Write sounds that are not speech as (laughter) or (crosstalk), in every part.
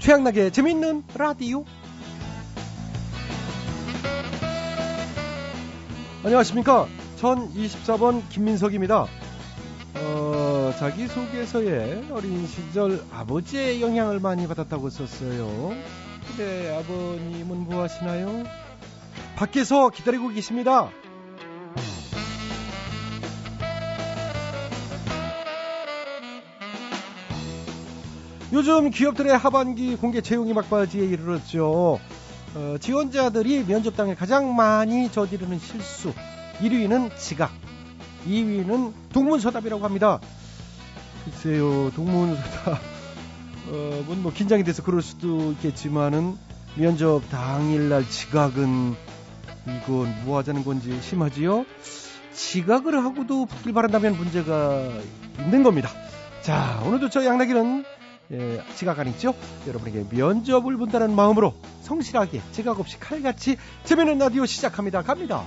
최양락의 재밌는 라디오. 안녕하십니까. 전 24번 김민석입니다. 어, 자기소개서에 어린 시절 아버지의 영향을 많이 받았다고 썼어요. 근데 아버님은 뭐 하시나요? 밖에서 기다리고 계십니다. 요즘 기업들의 하반기 공개 채용이 막바지에 이르렀죠. 어, 지원자들이 면접당에 가장 많이 저지르는 실수. 1위는 지각, 2위는 동문서답이라고 합니다. 글쎄요, 동문서답. 어, 뭐, 뭐 긴장이 돼서 그럴 수도 있겠지만은 면접 당일날 지각은 이건 뭐 하자는 건지 심하지요? 지각을 하고도 붙길 바란다면 문제가 있는 겁니다. 자, 오늘도 저 양나기는 예, 지각 아니죠? 여러분에게 면접을 본다는 마음으로 성실하게 지각 없이 칼같이 재미있는 라디오 시작합니다. 갑니다.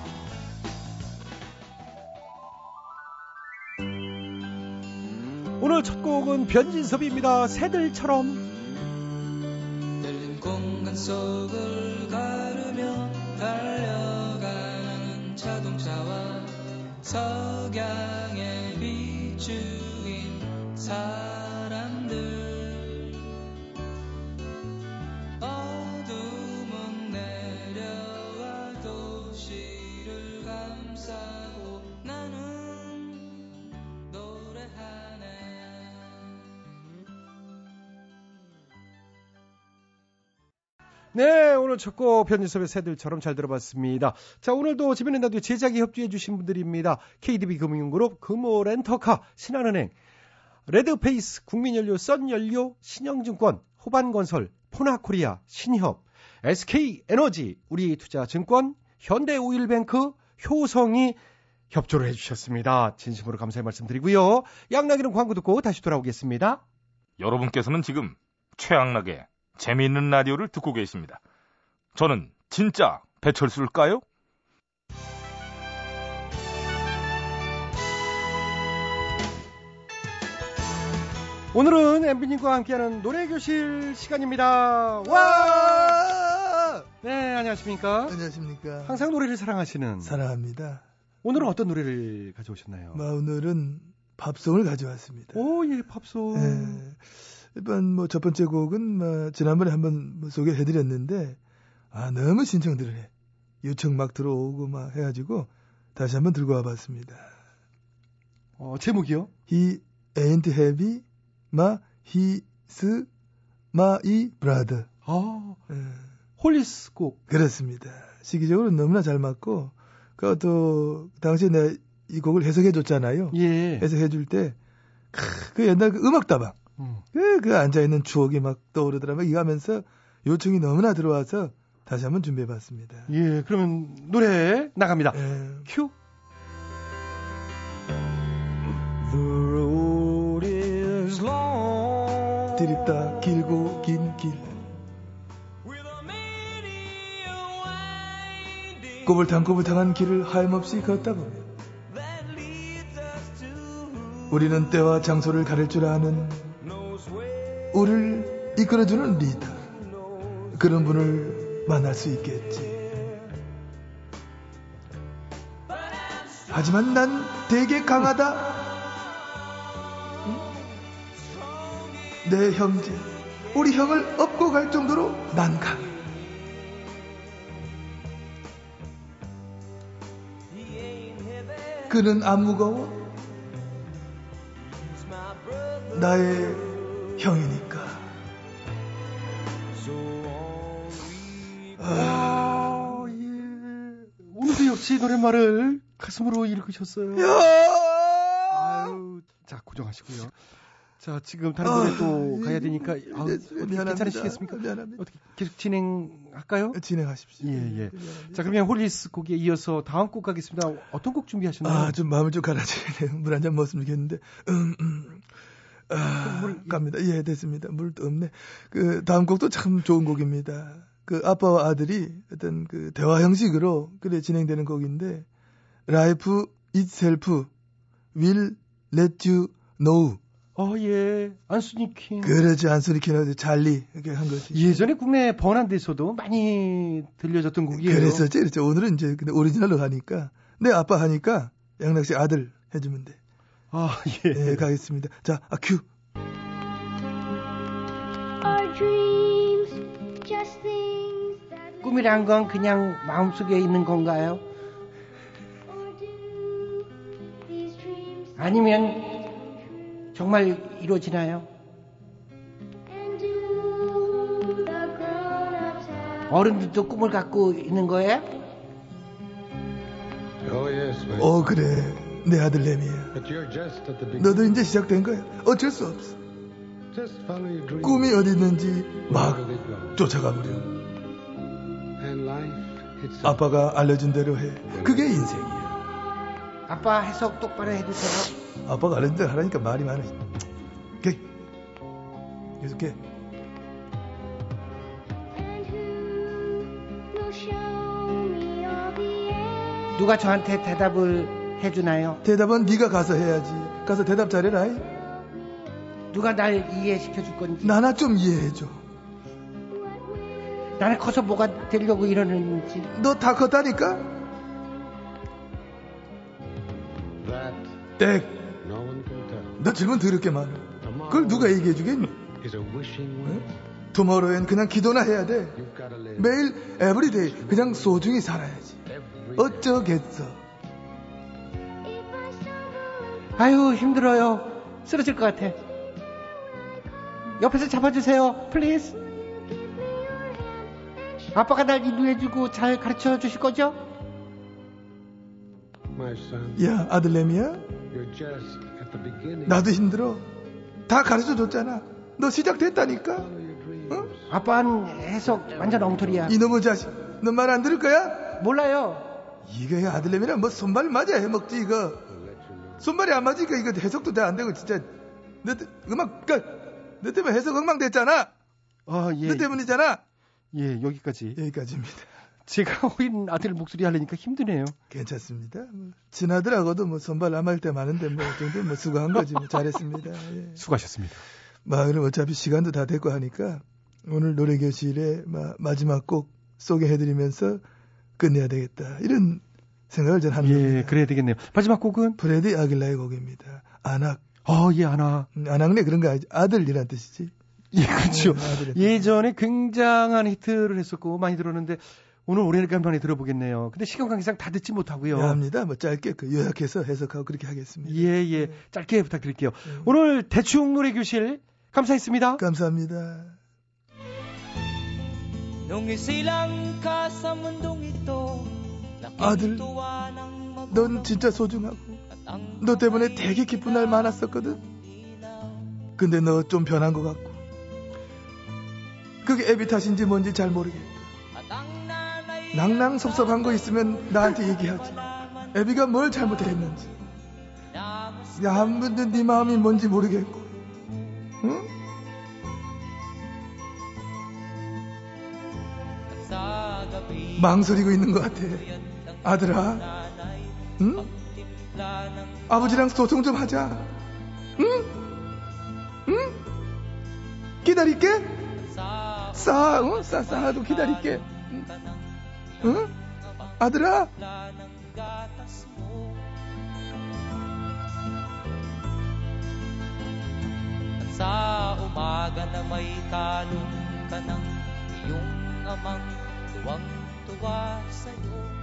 오늘 첫 곡은 변진섭입니다. 새들처럼. 열린 공간 속을 가르며 달려가는 자동차와 석양의 비추인 사 네, 오늘 첫곡 변진섭의 새들처럼 잘 들어봤습니다. 자, 오늘도 재밌는 라디오 제작에 협조해주신 분들입니다. KDB 금융그룹, 금호렌터카, 신한은행, 레드페이스, 국민연료, 썬연료, 신영증권, 호반건설, 포나코리아, 신협, SK에너지, 우리투자증권, 현대오일뱅크, 효성이 협조를 해주셨습니다. 진심으로 감사의 말씀드리고요. 양락이는 광고 듣고 다시 돌아오겠습니다. 여러분께서는 지금 최양락의 재미있는 라디오를 듣고 계십니다. 저는 진짜 배철수일까요? 오늘은 엠비님과 함께하는 노래교실 시간입니다. 와! 네, 안녕하십니까? 안녕하십니까. 항상 노래를 사랑하시는 사랑합니다. 오늘은 어떤 노래를 가져오셨나요? 마, 오늘은 팝송을 가져왔습니다. 오, 예, 팝송. 예. 일단 뭐 첫 번째 곡은 뭐 지난번에 한번 뭐 소개해드렸는데 아 너무 신청들을 해. 요청 막 들어오고 막 해가지고 다시 한번 들고 와봤습니다. 어, 제목이요? He ain't heavy, ma he's my brother. 아, 예. 홀리스 곡. 그렇습니다. 시기적으로 너무나 잘 맞고 그또 당시에 내가 이 곡을 해석해 줬잖아요. 예. 해석해 줄 때 그 옛날 그 음악 다방 음. 그, 그 앉아있는 추억이 막 떠오르더라고요. 이거 하면서 요청이 너무나 들어와서 다시 한번 준비해봤습니다. 예, 그러면 노래 나갑니다. 예. 큐. The road is long. 드립다 길고 긴 길. With a many winding 꼬불탕꼬불탕한 길을 하염없이 걷다 보면 that leads us to who 우리는 때와 장소를 가릴 줄 아는 우리를 이끌어주는 리더. 그런 분을 만날 수 있겠지. 하지만 난 되게 강하다. 응? 내 형제, 우리 형을 업고 갈 정도로 난 강해. 그는 안 무거워? 나의 형이니까. 아, 예. 오늘도 역시 노랫말을 가슴으로 읽으셨어요. 아유, 자, 고정하시고요. 자, 지금 다른 노래 또 가야 되니까 아우, 네, 어떻게 미안합니다. 괜찮으시겠습니까? 미안합니다. 어떻게 계속 진행할까요? 진행하십시오. 예, 예. 미안합니다. 자, 그러면 홀리스 곡에 이어서 다음 곡 가겠습니다. 어떤 곡 준비하셨나요? 아, 좀 마음을 좀 돼요. (laughs) 물한 잔 먹었으면 좋겠는데. 음, 음. 아, 물- 갑니다. 예, 됐습니다. 물도 없네. 그, 다음 곡도 참 좋은 곡입니다. 그, 아빠와 아들이 어떤 그, 대화 형식으로, 그래, 진행되는 곡인데, Life itself will let you know. 어, 예. 안소니 퀸. 그렇지 안소니 퀸 and 찰리 이렇게 한 거지. 예전에 국내 번안돼서도 많이 들려졌던 곡이에요. 그랬었지. 그랬죠. 오늘은 이제 근데 오리지널로 하니까 내 아빠 하니까 양락 씨 아들 해주면 돼. 아, 예. 네, 가겠습니다. 자, 아, 큐. Are dreams just things that 꿈이란 건 그냥 마음속에 있는 건가요? or do these dreams 아니면 정말 이루어지나요? and do the grown-ups have 어른들도 꿈을 갖고 있는 거예요? Oh, 어, 그래. 내 아들 레미야. But you're just at the beginning. 너도 이제 시작된 거야. 어쩔 수 없어. Just follow your dreams. 꿈이 어디 있는지 막 Wherever they go. 쫓아가 버려. And life itself. 아빠가 알려준 대로 해. 그게 인생이야. 아빠 해석 똑바로 해주세요. 아빠가 알려준 대로 하라니까 말이 많아. 오케이. 계속해. and who will show me all the answers 누가 저한테 대답을 해주나요? 대답은 네가 가서 해야지. 가서 대답 잘해라. 이. 누가 날 이해시켜 줄 건지. 나나 좀 이해해줘. 나는 커서 뭐가 되려고 이러는지. 너 다 컸다니까? That thing. no one can tell. 너 질문 더럽게 많아. 그걸 누가 얘기해 주겠니? tomorrow엔 그냥 기도나 해야 돼. 매일 every day 그냥 소중히 살아야지. every 어쩌겠어. 아유, 힘들어요. 쓰러질 것 같아. 옆에서 잡아주세요. Please. 아빠가 날 인도해주고 잘 가르쳐 주실 거죠? my son. 야 아들내미야? You're just at the beginning. 나도 힘들어. 다 가르쳐 줬잖아. 너 시작됐다니까. Dreams. 아빠는 해석 완전 엉터리야. 이놈의 자식. 너 말 안 들을 거야? 몰라요. 이거 아들내미랑 뭐 손발 맞아 해먹지 이거. 손발이 안 맞으니까 이거 해석도 잘 안 되고 진짜. 너 때- 음악 그, 너 때문에 해석 엉망됐잖아. 아, 예. 너 때문이잖아. 예, 여기까지. 여기까지입니다. 제가 (laughs) 어린 아들 목소리 하려니까 힘드네요. 괜찮습니다. 뭐, 친아들하고도 뭐 손발 안 맞을 때 많은데 뭐이 정도 뭐 수고한 거지 뭐 잘했습니다. 예. (laughs) 수고하셨습니다. 마 그럼 어차피 시간도 다 됐고 하니까 오늘 노래 교실에 마, 마지막 곡 소개해드리면서 끝내야 되겠다 이런 생각을 전 합니다. 예, 그래야 되겠네요. 마지막 곡은? 프레디 아길라의 곡입니다. 안악. 어, 예. 음, 안악네 그런 거 아니지? 아들이란 뜻이지. 예, 그렇죠. 네, 예전에 굉장한 히트를 했었고 많이 들었는데 오늘 오래간만에 들어보겠네요. 근데 시간 관계상 다 듣지 못하고요. 미안합니다. 뭐 짧게 그 요약해서 해석하고 그렇게 하겠습니다. 예, 예. 짧게 부탁드릴게요. 네. 오늘 대충 노래 교실 감사했습니다. 감사합니다. Mundong ito 아들, Nakituwa magulang 넌 진짜 소중하고 너 때문에 되게 기쁜 날 많았었거든. 근데 너 좀 변한 것 같고. 그게 애비 탓인지 뭔지 잘 모르겠다. 낭낭 섭섭한 거 있으면 나한테 얘기하지. 애비가 뭘 잘못했는지. 야, 한 번도 네 마음이 뭔지 모르겠고. 응? 망설이고 있는 것 같아. 아들아, 응? 아버지랑 소송 좀 하자. 응? 응? 기다릴게. 싸, 응? 싸, 싸도 기다릴게. 응? 응? 아들아, sa umaga na may kalong ka ng iyong amang tuwang-tuwa sa'yo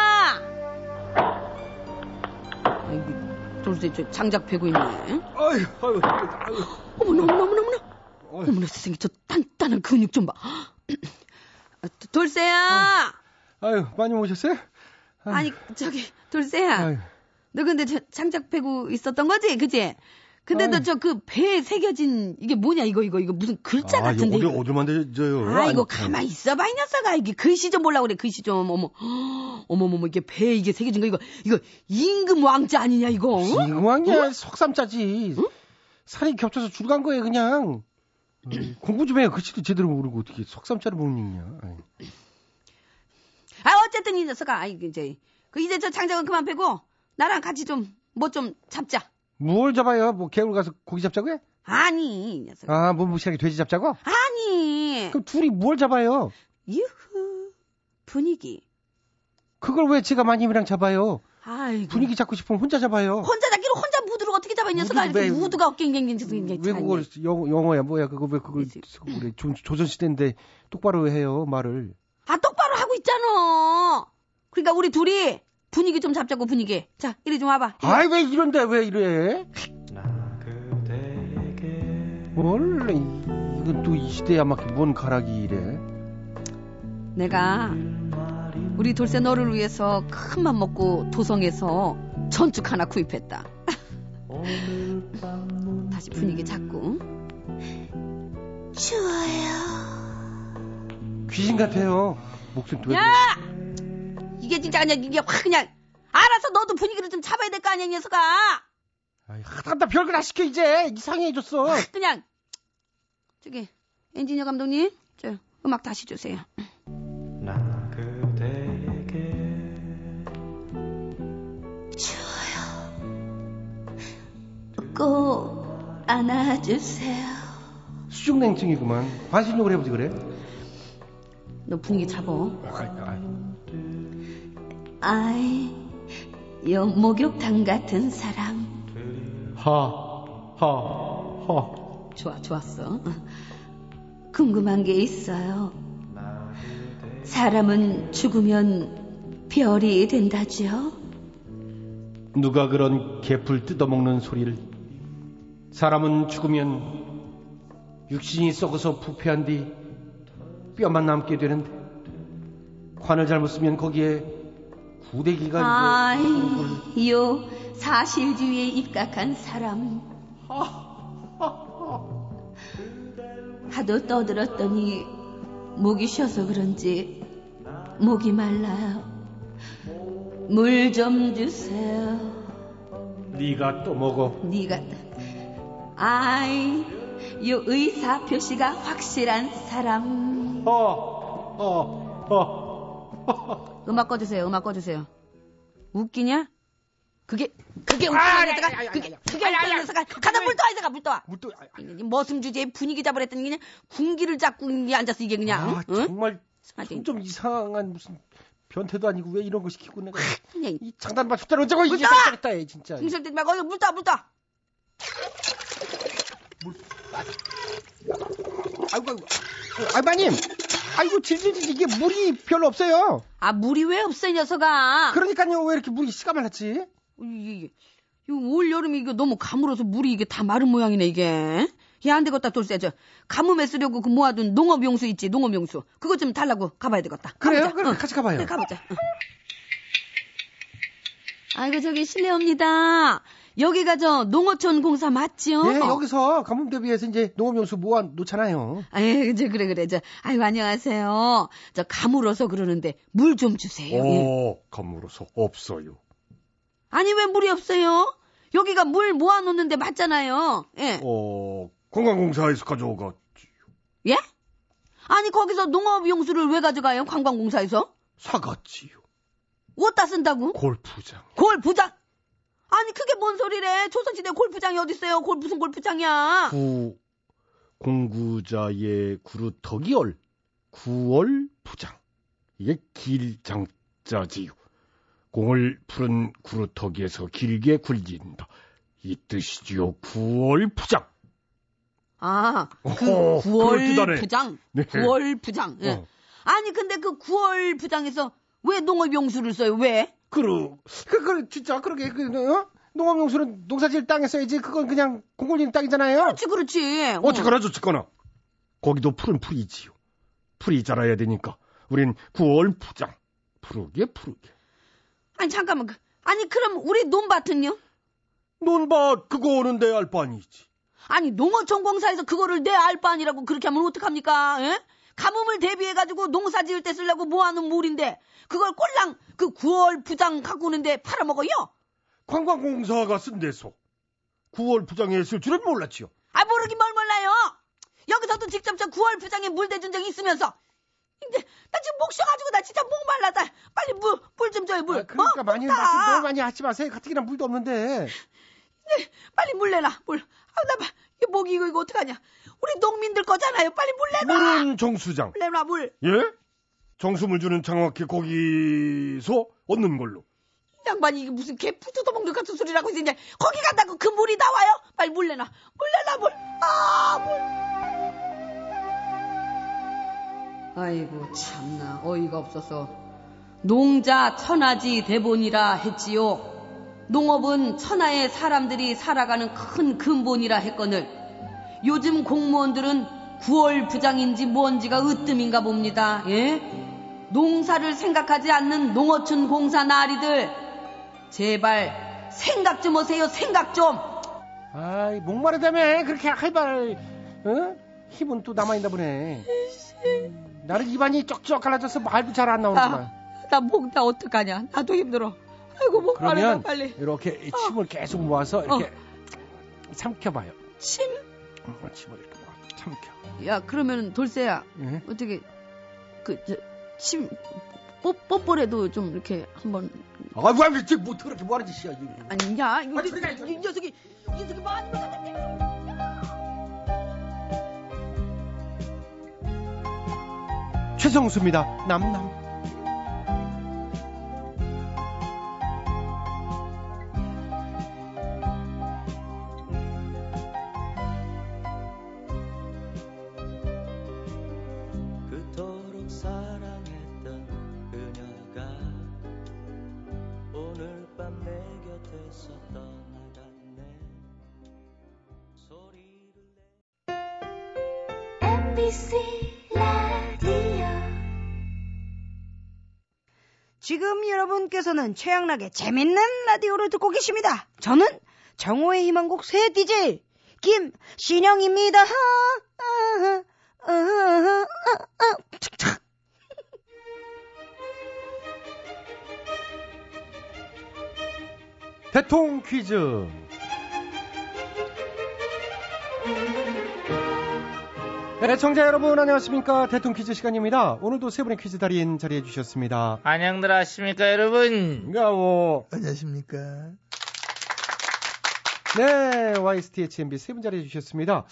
돌쇠 저 장작 패고 있네. 아유, 아유, 아유. 어머나, 어머나, 어머나, 어머나. 어머나 세상에 저 단단한 근육 좀 봐. 아, 도- 돌쇠야. 아유, 많이 오셨어요? 아유, 아니 저기 돌쇠야. 아유. 너 근데 저 장작 패고 있었던 거지, 그지? 근데 너 아유. 저그 배에 새겨진 이게 뭐냐 이거 이거 이거 무슨 글자 아, 같은데. 이거. 어디 만들어져요? 아 이거 가만히 있어봐 이 녀석아 이게 글씨 좀 보려고 그래 글씨 좀 어머 어머머머 이게 배에 이게 새겨진 거 이거 이거 임금 왕자 아니냐 이거 어? 징왕이야 석삼자지. 살이 겹쳐서 줄간 거예요, 그냥. 음, (clears throat) 공부 좀 해요. 글씨도 제대로 모르고 어떻게 석삼자를 못 읽냐. 아유. 아 어쨌든 이 녀석아 아 이제 그 이제 저 장작은 그만 패고 나랑 같이 좀 뭐좀 잡자 뭘 잡아요? 뭐 개울 가서 고기 잡자고 해? 아니 이 녀석 아, 뭐 무시하게 돼지 잡자고? 아니 그럼 둘이 뭘 잡아요? 유후 분위기 그걸 왜 제가 마님이랑 잡아요? 아이고 분위기 잡고 싶으면 혼자 잡아요. 혼자 잡기로 혼자 무드를 어떻게 잡아 이 녀석아 이렇게 왜- 무드가 어깽갱갱 왜 그걸 영어, 영어야 뭐야 그거 왜 그걸 그래 조, 조선 시대인데 똑바로 해요 말을 아 똑바로 하고 있잖아 그러니까 우리 둘이 분위기 좀 잡자고 분위기. 자 이리 좀 와봐. 아이 왜 이런데? 왜 이래? 원래 이건 또 이 시대에 안 맞게 뭔 가락이 이래? 내가 우리 돌쇠 너를 위해서 큰 맘 먹고 도성에서 전축 하나 구입했다. (laughs) 다시 분위기 잡고. 귀신 같아요. 목소리 왜 야! 이게 진짜 그냥 이게 확 그냥 알아서 너도 분위기를 좀 잡아야 될 거 아니야, 이 녀석아. 아이, 하다 별걸 다 시켜 이제 이상해졌어 그냥 저기 엔지니어 감독님, 저 음악 다시 주세요. 꼭 안아주세요. 수족냉증이구만 반신욕을 해보지 그래 너 분위기 잡어. 아이, 아이. 아이, 요 목욕탕 같은 사람. 하 하 하 좋아, 좋았어. 궁금한 게 있어요. 사람은 죽으면 별이 된다죠? 누가 그런 개풀 뜯어먹는 소리를 사람은 죽으면 육신이 썩어서 부패한 뒤 뼈만 남게 되는데 관을 잘못 쓰면 거기에 구데기가 이제 아이, 요 사실주의에 입각한 사람. 하도 떠들었더니 목이 쉬어서 그런지 목이 말라요. 물 좀 주세요. 네가 또 먹어 네가 아이 요 의사 표시가 확실한 사람 어 어 어 음악 꺼주세요 음악 꺼주세요. 웃기냐? 그게 그게 웃기냐 녀석아 그게 그게 웃기냐 녀석아 가다 물 떠와 이제가 물 떠와 물도 이 머슴 주제에 분위기 잡으랬더니 그냥 군기를 잡고 이게 앉아서 이게 그냥 아, 응? 정말 아니, 좀 이상한 무슨 변태도 아니고 왜 이런 거 시키고 내가 그냥 이 장단만 숫자로 어쩌고 이게 얘 진짜. 중설 때 말고 물 떠와 물 떠와 아이고 아이고. 아 마님 아이고 질질질 이게 물이 별로 없어요 아 물이 왜 없어 이 녀석아 그러니까요 왜 이렇게 물이 씨가 말랐지 이게 올 여름에 이거 너무 가물어서 물이 이게 다 마른 모양이네 이게. 야안 되겠다 돌쇠 저 가뭄에 쓰려고 그 모아둔 농업용수 있지 농업용수 그거 좀 달라고 가봐야 되겠다. 그래요? 가보자. 그래 응. 같이 가봐요 그래 가보자. 응. 아이고 저기 실례합니다. 여기가 저 농어촌 공사 맞지요? 네 여기서 가뭄 대비해서 이제 농업용수 모아 놓잖아요 아유, 저 그래 그래. 저 아이고 안녕하세요. 저 가물어서 그러는데 물 좀 주세요. 예. 어 가물어서 없어요 아니 왜 물이 없어요? 여기가 물 모아 놓는데 맞잖아요. 예. 어 관광공사에서 가져가 예? 아니 거기서 농업용수를 왜 가져가요? 관광공사에서? 사갔지요 어디다 쓴다고? 골프장 골프장? 아니 그게 뭔 소리래? 조선시대 골프장이 어딨어요? 골 무슨 골프장이야? 구 공구자의 구루터기얼 구월 부장 이게 길장자지요 공을 푸른 구루터기에서 길게 굴린다 이 뜻이지요 구월 부장 아, 그 어허, 구월 그럴듯하네. 부장. 네. 구월 부장. 예. 어. 아니 근데 그 구월 부장에서 왜 농업 용수를 써요? 왜? 그러 그, 그 진짜 그러게 그 어? 농업용수는 농사질 땅에 써야지 그건 그냥 공공진 땅이잖아요 그렇지 그렇지. 어. 어쨌거나 저쨌거나 거기도 푸른 풀이지요. 풀이 자라야 되니까 우린 9월 부장. 푸르게 푸르게. 아니 잠깐만. 그- 아니 그럼 우리 논밭은요? 논밭 그거는 내 알바 아니지. 아니 농어촌공사에서 그거를 내 알바 아니라고 그렇게 하면 어떡합니까? 예? 가뭄을 대비해가지고 농사 지을 때 쓰려고 모아놓은 물인데 그걸 꼴랑 그 9월 부장 갖고 오는데 팔아먹어요? 관광공사가 쓴 데서 9월 부장에 쓸 줄은 몰랐지요. 아 모르긴 뭘 몰라요. 여기서도 직접 저 9월 부장에 물 대준 적이 있으면서 근데 나 지금 목 쉬어가지고 나 진짜 목 말라다. 빨리 물 물 좀 줘요 물. 아, 그러니까 어? 많이 다. 말씀 너무 많이 하지 마세요. 가뜩이나 물도 없는데. 빨리 물 내라 물. 아나 목이 이거 이거 어떡하냐. 우리 농민들 거잖아요. 빨리 물 내놔. 물은 정수장. 물 내놔 물. 예? 정수물 주는 정확히 거기서 얻는 걸로. 이 양반이 이게 무슨 개 푸드도 먹는 같은 소리라고 있는데 거기 간다고 그 물이 나와요? 빨리 물 내놔. 물 내놔 물. 아 물. 아이고 참나 어이가 없어서 농자 천하지 대본이라 했지요. 농업은 천하의 사람들이 살아가는 큰 근본이라 했거늘 요즘 공무원들은 9월 부장인지 뭔지가 으뜸인가 봅니다. 예? 농사를 생각하지 않는 농어촌 공사 나리들 제발 생각 좀 하세요 생각 좀 아이, 목마르다며. 그렇게 할발, 어? 힘은 또 남아있나 보네. 음, 나는 입안이 쩍쩍 갈라져서 말도 잘 안 나오는구만. 나목나 어떡하냐 나도 힘들어 아이고 목 그러면 빨리 이렇게 침을 계속 모아서 이렇게 삼켜봐요. 침? 어, 침을 이렇게 모아 삼켜. 야 그러면 돌쇠야 예? 어떻게 그침 뽀뽀래도 좀 이렇게 한번 아, 왜, 지금 뭐, 그렇게 뭐 하는 짓이야, 이거. 아니냐 이거 빨리 저- 들어가, 이 녀석이 이 녀석이 많이 먹었는데 최성수입니다. 남남. 여러분께서는 최양락의 재밌는 라디오를 듣고 계십니다. 저는 정오의 희망곡 새 DJ 김신영입니다. 아, 아, 아. 대통 퀴즈. 네, 청자 여러분 안녕하십니까 대통 퀴즈 시간입니다. 오늘도 세 분의 퀴즈 달인 자리해 주셨습니다. 안녕들 하십니까 여러분 반가워. 안녕하십니까. 네, YSTHMB 세 분 자리해 주셨습니다.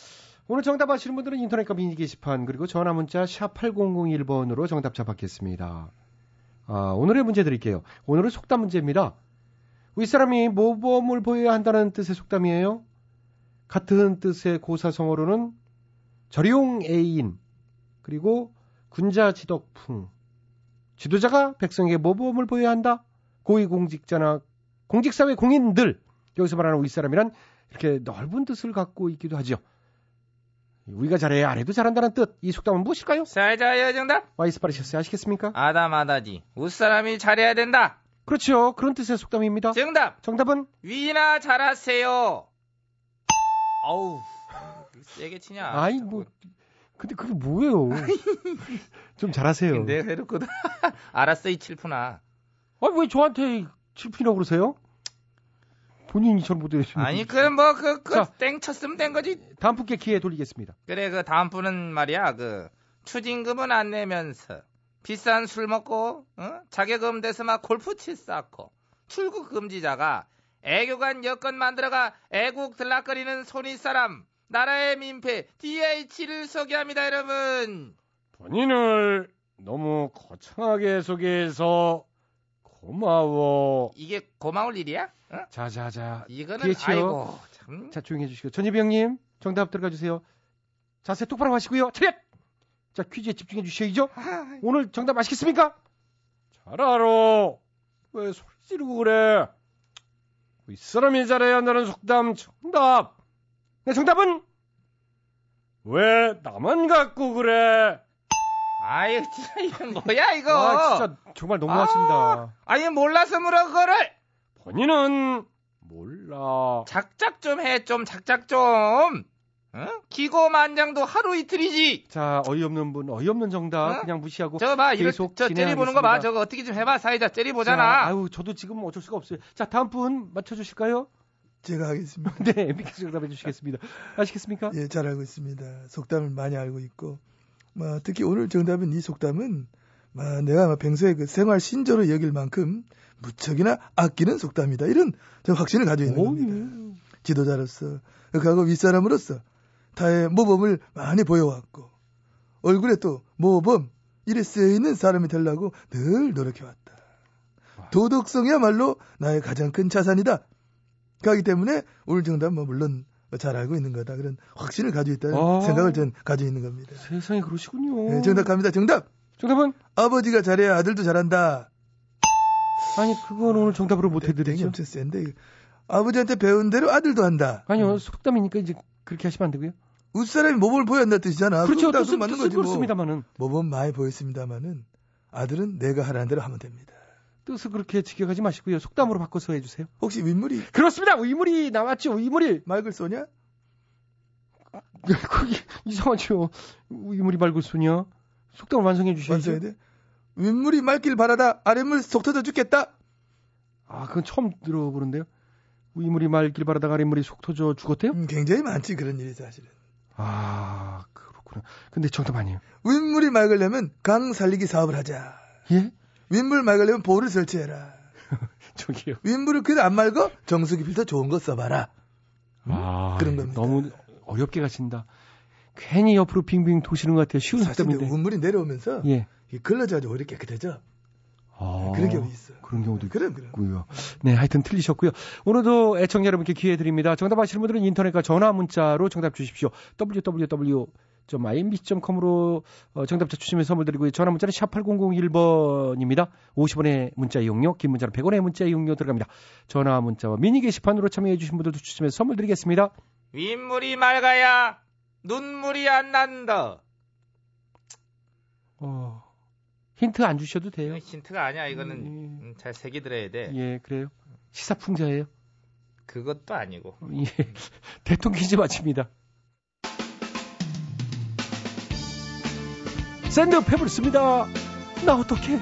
오늘 정답 아시는 분들은 인터넷과 미니 게시판 그리고 전화 문자 샵 8001번으로 정답자 받겠습니다. 아, 오늘의 문제 드릴게요. 오늘은 속담 문제입니다. 윗사람이 모범을 보여야 한다는 뜻의 속담이에요. 같은 뜻의 고사성어로는 절용 애인 그리고 군자 지덕풍 지도자가 백성에게 모범을 보여야 한다. 고위공직자나 공직사회 공인들 여기서 말하는 윗사람이란 이렇게 넓은 뜻을 갖고 있기도 하죠. 우리가 잘해야 아래도 잘한다는 뜻. 이 속담은 무엇일까요? 사자여 정답 와이스 파리셔스 아시겠습니까? 아다마다지 웃사람이 잘해야 된다 그렇죠. 그런 뜻의 속담입니다. 정답 정답은 위나 잘하세요 어우 세게 치냐 아이 뭐 근데 그게 뭐예요? 좀 잘하세요. 내가 해놓거든 (laughs) 알았어 이 칠푼아 아왜 저한테 칠피라고 그러세요? 본인이 잘 못해주시는 아니 그럼 뭐그 그, 자. 땡 쳤으면 된 거지 다음 분께 기회 돌리겠습니다. 그래 그 다음 분은 말이야 그 추징금은 안 내면서 비싼 술 먹고 어? 자격금 돼서 막 골프 칠 쌓고 출국 금지자가 애교관 여건 만들어가 애국 들락거리는 손윗사람 나라의 민폐 DH를 소개합니다 여러분 본인을 너무 거창하게 소개해서 고마워. 이게 고마울 일이야? 어? 자자자. 이거는 DH요. 아이고 참 자 조용히 해주시고 전희비 형님 정답 들어가 주세요. 자세 똑바로 하시고요. 차렷. 자 퀴즈에 집중해 주셔야죠. 오늘 정답 아시겠습니까? 잘 알아. 왜 소리 지르고 그래? 윗사람이 잘해야 한다는 속담 정답. 네 정답은 왜 나만 갖고 그래? 아유, 진짜 이건 뭐야 이거? 아, 진짜 정말 너무하신다. 아니 몰라서 물어 그거를. 본인은 몰라. 작작 좀 해, 좀 작작 좀. 어? 기고만장도 하루 이틀이지. 자, 어이없는 분, 어이없는 정답 어? 그냥 무시하고 저거 봐, 이거 저 째리 보는 거 봐. 저거 어떻게 좀 해봐, 사이다 째리 자, 보잖아. 아유, 저도 지금 어쩔 수가 없어요. 자, 다음 분 맞춰주실까요? 제가 하겠습니다. (laughs) 네, MBK 정답해 주시겠습니다. 아시겠습니까? 예, 잘 알고 있습니다. 속담을 많이 알고 있고, 뭐, 특히 오늘 정답인 이 속담은, 뭐, 내가 뭐 평소에 그 생활 신조로 여길 만큼 무척이나 아끼는 속담이다. 이런 저 확신을 가지고 있는 오, 겁니다. 지도자로서, 그하고 윗사람으로서 타의 모범을 많이 보여왔고, 얼굴에 또 모범, 이래 쓰여있는 사람이 되려고 늘 노력해왔다. 도덕성이야말로 나의 가장 큰 자산이다. 그렇기 때문에 오늘 정답 뭐 물론 잘 알고 있는 거다. 그런 확신을 가지고 있다는 아. 생각을 전 가지고 있는 겁니다. 세상에 그러시군요. 네, 정답 갑니다. 정답! 정답은? 아버지가 잘해야 아들도 잘한다. 아니, 그건 오늘 정답으로 못 땡이 해드리죠. 엄청 센데. 아버지한테 배운 대로 아들도 한다. 아니요, 속담이니까 이제 그렇게 하시면 안 되고요. 웃사람이 모범을 보였다는 뜻이잖아. 그렇죠, 뜻은, 맞는 뜻은 거지 뭐. 그렇습니다만은. 모범 많이 보였습니다만은 아들은 내가 하라는 대로 하면 됩니다. 뜻을 그렇게 지켜가지 마시고요. 속담으로 바꿔서 해주세요. 혹시 윗물이 그렇습니다. 위물이 나왔죠. 위물이. 맑을 쏘냐? 그게 (laughs) 이상하죠. 위물이 맑을 소냐. 속담을 완성해 주셔야죠. 윗물이 맑길 바라다 아랫물 속 터져 죽겠다. 아, 그건 처음 들어보는데요. 위물이 맑길 바라다가 아랫물이 속 터져 죽었대요? 음, 굉장히 많지 그런 일이 사실은. 아, 그렇구나. 근데 정답 아니에요. 윗물이 맑으려면 강 살리기 사업을 하자. 예? 윗물 맑으려면 보를 설치해라. (laughs) 저기요. 윗물을 그래도 안 맑어? 정수기 필터 좋은 거 써봐라. 아, 그런 겁니다. 너무 어렵게 가신다. 괜히 옆으로 빙빙 도시는 것 같아요. 쉬운 사실 속담인데. 윗물이 내려오면서 예. 이 걸러져가지고 오히려 깨끗해져. 아, 그런 경우 있어. 그런 경우도 그럼 그럼. 있고요. 네, 하여튼 틀리셨고요. 오늘도 애청자 여러분께 기회 드립니다. 정답 아시는 분들은 인터넷과 전화 문자로 정답 주십시오. www.imbc.com으로 어, 정답자 추첨해 선물 드리고요. 전화 문자는 샵 8001번입니다. 50원의 문자 이용료, 긴 문자는 100원의 문자 이용료 들어갑니다. 전화 문자와 미니 게시판으로 참여해 주신 분들도 추첨해서 선물 드리겠습니다. 윗물이 맑아야 눈물이 안 난다. 어, 힌트 안 주셔도 돼요. 힌트가 아니야. 이거는 음, 음, 잘 새겨 들어야 돼. 예, 그래요. 시사풍자예요. 그것도 아니고. 예. 대통령 퀴즈 마칩니다. 샌드 페블스입니다. 나 어떡해?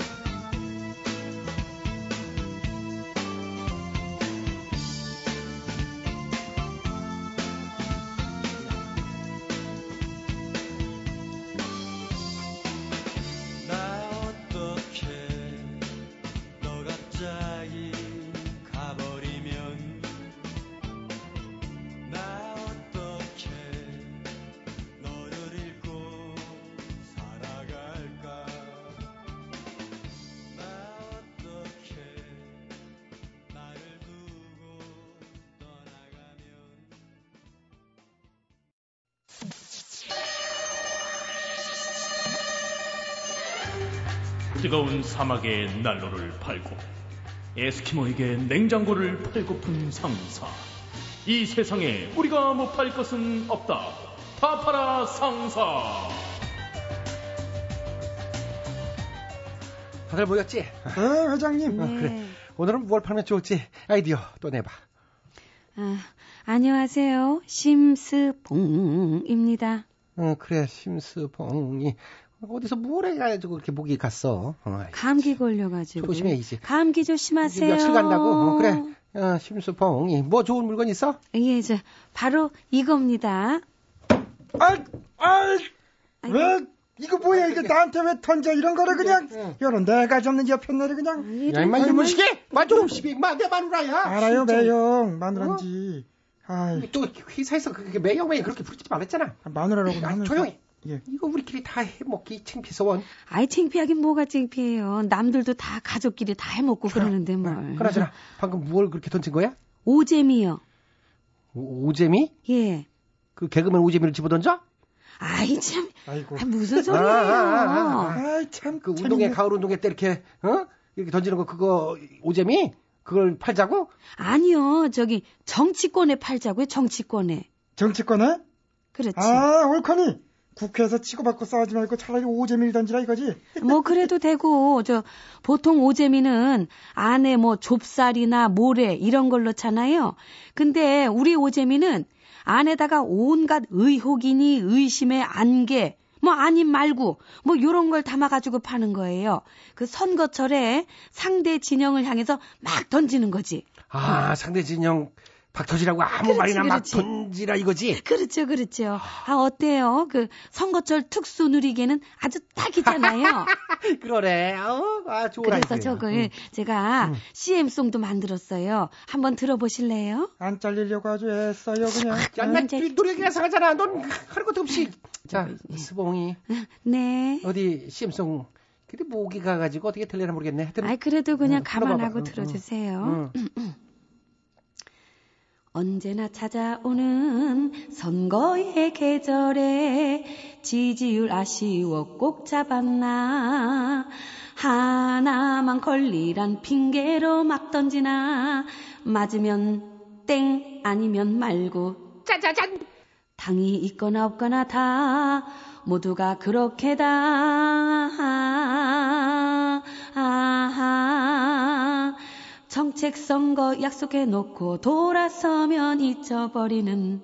뜨거운 사막에 난로를 팔고 에스키모에게 냉장고를 팔고픈 상사. 이 세상에 우리가 못 팔 것은 없다. 다 팔아 상사. 다들 모였지? 네, 회장님. 어, 그래. 오늘은 무얼 팔면 좋을지 아이디어 또 내봐. 아, 안녕하세요. 심스봉입니다. 어, 그래, 심스봉이. 어디서 뭘 해가지고 그렇게 목이 갔어. 어, 감기 걸려가지고. 조심해야지. 감기 조심하세요. 며칠 간다고? 어, 그래. 어, 심수봉이. 뭐 좋은 물건 있어? 예, 저, 바로 이겁니다. 아, 아, 왜 이거 뭐야? 이거 나한테 왜 던져 이런 거를 그냥 이런 내가 접는 옆에 내를 그냥. 야, 임마! 마좀 시계, 임마, 내 마누라야! 알아요, 진짜. 매형 마누라인지. 아, 또 회사에서 그렇게 매형 매형 그렇게 부르지 말았잖아. 마누라라고 야, 하는 조용히. 예. 이거 우리끼리 다 해먹기 창피해서 원. 아이, 창피하긴 뭐가 창피해요. 남들도 다 가족끼리 다 해먹고 그러는데 뭘. 그러잖아. 방금 무얼 그렇게 던진 거야? 오잼이요. 오, 오재미? 예. 그 개그맨 오재미를 집어던져? 아이, 참. 아이고. 아, 무슨 아, 소리예요. 아, 아, 아. 아 이 참. 그 운동회 가을 운동회 때 이렇게 어 이렇게 던지는 거 그거 오재미 그걸 팔자고? 아니요, 저기, 정치권에 팔자고요, 정치권에. 정치권에? 그렇지. 아, 옳거니. 국회에서 치고받고 싸우지 말고 차라리 오재미를 던지라 이거지. 뭐 그래도 되고 저 보통 오재미는 안에 뭐 좁쌀이나 모래 이런 걸 넣잖아요. 근데 우리 오재미는 안에다가 온갖 의혹이니 의심의 안개 뭐 아님 말고 뭐 요런 걸 담아 가지고 파는 거예요. 그 선거철에 상대 진영을 향해서 막 던지는 거지. 아, 상대 진영 박터지라고 아무 그렇지, 말이나 막 그렇지. 던지라 이거지. 그렇죠, 그렇죠. 아, 어때요? 그 선거철 특수 누리개는 아주 딱이잖아요. (laughs) 그러네. 어, 아, 좋은 그래서. 저걸 응. 제가 응. CM송도 만들었어요. 한번 들어보실래요? 안 잘리려고 아주 애써요 그냥. 야, 나 노래기라서 하잖아. 넌 하는 것도 없이. 자, 스봉이 네. 어디 CM송 근데 목이 가가지고 어떻게 들리나 모르겠네. 하여튼 아이, 그래도 그냥 응, 감안하고 들어봐봐. 응, 들어주세요. (clears throat) (clears throat) 응. 언제나 찾아오는 선거의 계절에 지지율 아쉬워 꼭 잡았나? 하나만 걸리란 핑계로 막 던지나? 맞으면 땡 아니면 말고 짜자잔! 당이 있거나 없거나 다 모두가 그렇게 다 정책 선거 약속해 놓고 돌아서면 잊어버리는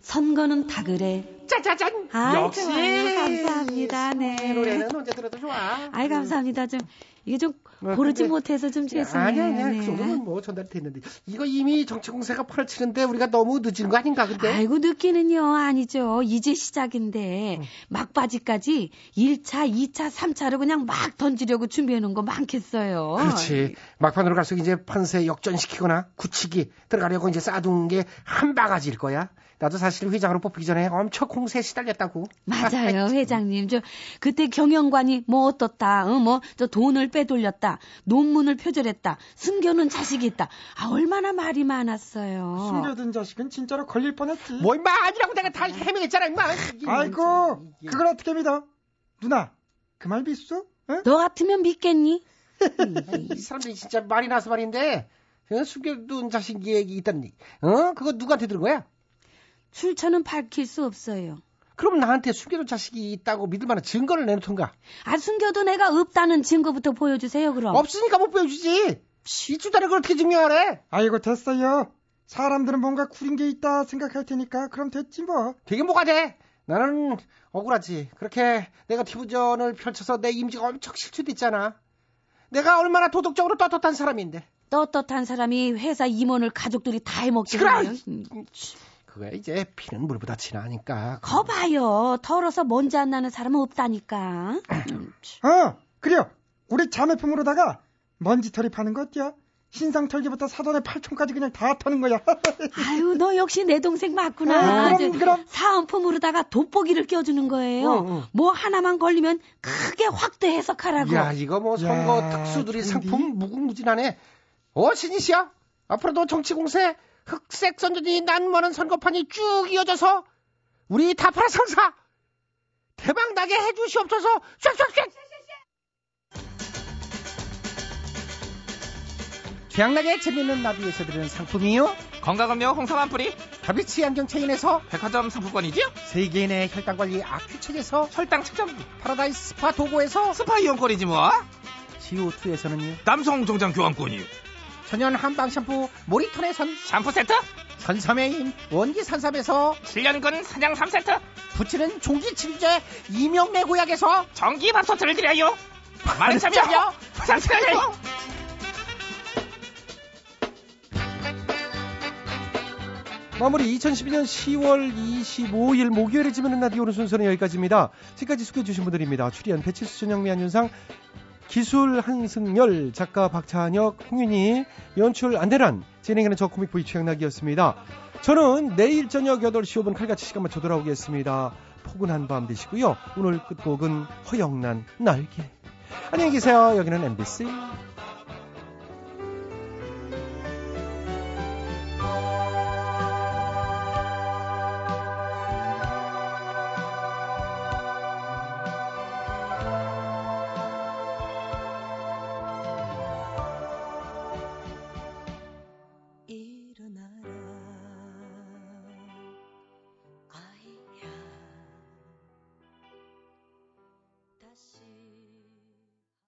선거는 다 그래. 짜자잔. 아이, 역시. 좋아요. 감사합니다. 네. 노래는 언제 들어도 좋아. 아이 감사합니다. 좀 이게 좀 뭐, 고르지 못해서 좀 죄송해요. 아니야, 아니야. 네. 그 정도는 뭐 전달이 됐는데. 이거 이미 정치 공세가 펄을 치는데 우리가 너무 늦은 거 아닌가, 근데? 아이고 느끼는요 아니죠 이제 시작인데 막바지까지 1차 2차 3차를 그냥 막 던지려고 준비해 놓은 거 많겠어요 그렇지. 막판으로 갈수록 이제 판세 역전시키거나 굳히기 들어가려고 이제 쌓아둔 게 한 바가지일 거야. 나도 사실 회장으로 뽑히기 전에 엄청 공세에 시달렸다 고. 맞아요, (laughs) 회장님. 저 그때 경영관이 뭐 어떻다, 어, 뭐저 돈을 빼돌렸다, 논문을 표절했다, 숨겨놓은 자식이 있다. 아 얼마나 말이 많았어요. 숨겨둔 자식은 진짜로 걸릴 뻔했지. 뭐 임마 아니라고 내가 다 해명했잖아 임마. 아이고, 그걸 어떻게 믿어? 누나, 그 말 믿수? 너 같으면 믿겠니? 이 사람들이 진짜 말이 나서 말인데 어? 숨겨둔 자식이 있다니. 어? 그거 누구한테 들은 거야? 출처는 밝힐 수 없어요. 그럼 나한테 숨겨둔 자식이 있다고 믿을 만한 증거를 내놓던가. 아 숨겨둔 애가 없다는 증거부터 보여주세요, 그럼. 없으니까 못 보여주지. 이주다는 걸 어떻게 증명하래? 아이고, 됐어요. 사람들은 뭔가 구린 게 있다 생각할 테니까 그럼 됐지 뭐. 되게 뭐가 돼? 나는 억울하지. 그렇게 네거티브전을 펼쳐서 내 이미지가 엄청 실추됐잖아. 내가 얼마나 도덕적으로 떳떳한 사람인데. 떳떳한 사람이 회사 임원을 가족들이 다 해먹잖아요. 음. 그거야 이제 피는 물보다 진하니까. 거봐요. 털어서 먼지 안 나는 사람은 없다니까. 어, 그래요. 우리 자매품으로다가 먼지 털이 파는 거 어때요? 신상 털기부터 사돈의 팔촌까지 그냥 다 터는 거야. (laughs) 아유, 너 역시 내 동생 맞구나. 어, 그럼, 저 그럼. 사은품으로다가 돋보기를 껴주는 거예요. 응, 응. 뭐 하나만 걸리면 크게 확대 해석하라고. 야 이거 뭐 선거 야, 특수들이 근데- 상품 무궁무진하네. 어 신이시야? 앞으로도 정치 공세 흑색 선전이 난무하는 선거판이 쭉 이어져서 우리 다파라 상사 대박 나게 해주시옵소서. 쫙쫙쫙. 최양락의 재밌는 라디오에서 드리는 상품이요. 건강음료 홍삼 한 뿌리 다비치 안경 체인에서 백화점 상품권이지요? 세계인의 혈당관리 아큐첵에서 혈당 측정기 파라다이스 스파 도구에서 스파 이용권이지 뭐 CO2에서는요. 남성 정장 교환권이요 천연 한방 샴푸 모리톤에선 샴푸 세트? 선삼의 힘 원기 산삼에서 7년근 사냥 3세트? 붙이는 종기 치료제 이명래 고약에서 전기 밥솥을 드려요. 많은 참여요 부탁드려요 마무리 2012년 10월 25일 목요일에 지면은 라디오 오늘 순서는 여기까지입니다. 지금까지 소개해 주신 분들입니다. 출연 배칠수 전영미 안윤상 기술 한승열 작가 박찬혁 홍윤희 연출 안대란 진행하는 저 코믹 보이 최양락이었습니다. 저는 내일 저녁 8시 5분 칼같이 시간 맞춰 돌아오겠습니다. 포근한 밤 되시고요. 오늘 끝곡은 허영란 날개. 안녕히 계세요. 여기는 MBC.